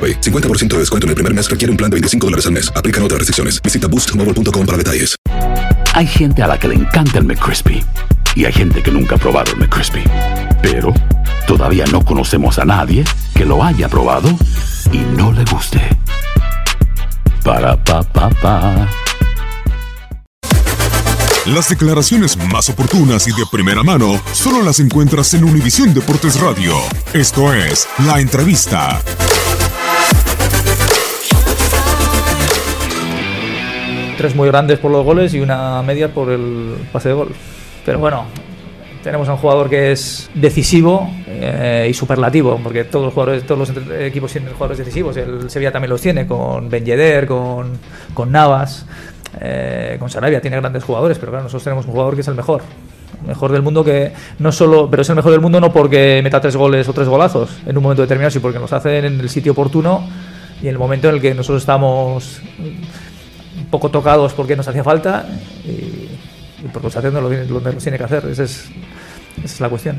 AroPay. 50% de descuento en el primer mes requiere un plan de 25 dólares al mes. Aplican otras restricciones. Visita boostmobile.com para detalles. Hay gente a la que le encanta el McCrispy y hay gente que nunca ha probado el McCrispy. Pero todavía no conocemos a nadie que lo haya probado y no le guste. Para pa pa pa. Las declaraciones más oportunas y de primera mano solo las encuentras en Univisión Deportes Radio. Esto es La Entrevista. Tres muy grandes por los goles y una media por el pase de gol. Pero bueno, tenemos a un jugador que es decisivo eh, y superlativo, porque todos los jugadores, todos los equipos tienen jugadores decisivos. El Sevilla también los tiene, con Ben Yedder, con, con Navas, eh, con Sarabia, tiene grandes jugadores, pero claro, nosotros tenemos un jugador que es el mejor. Mejor del mundo que no solo, pero es el mejor del mundo no porque meta tres goles o tres golazos en un momento determinado, sino porque los hace en el sitio oportuno y en el momento en el que nosotros estamos poco tocados porque nos hacía falta y, y por los haciendo lo, lo, lo tiene que hacer. Esa es, esa es la cuestión.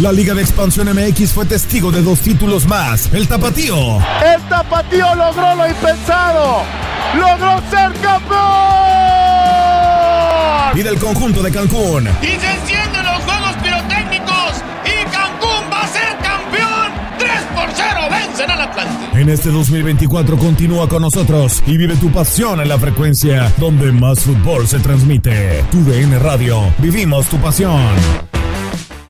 La Liga de Expansión MX fue testigo de dos títulos más. El Tapatío. El Tapatío logró lo impensado. Logró ser campeón. Y del conjunto de Cancún. Y se encienden los juegos pirotécnicos. Y Cancún va a ser campeón. 3 por 0 vencen al Atlante. En este 2024 continúa con nosotros y vive tu pasión en la frecuencia donde más fútbol se transmite. Tu DN Radio. Vivimos tu pasión.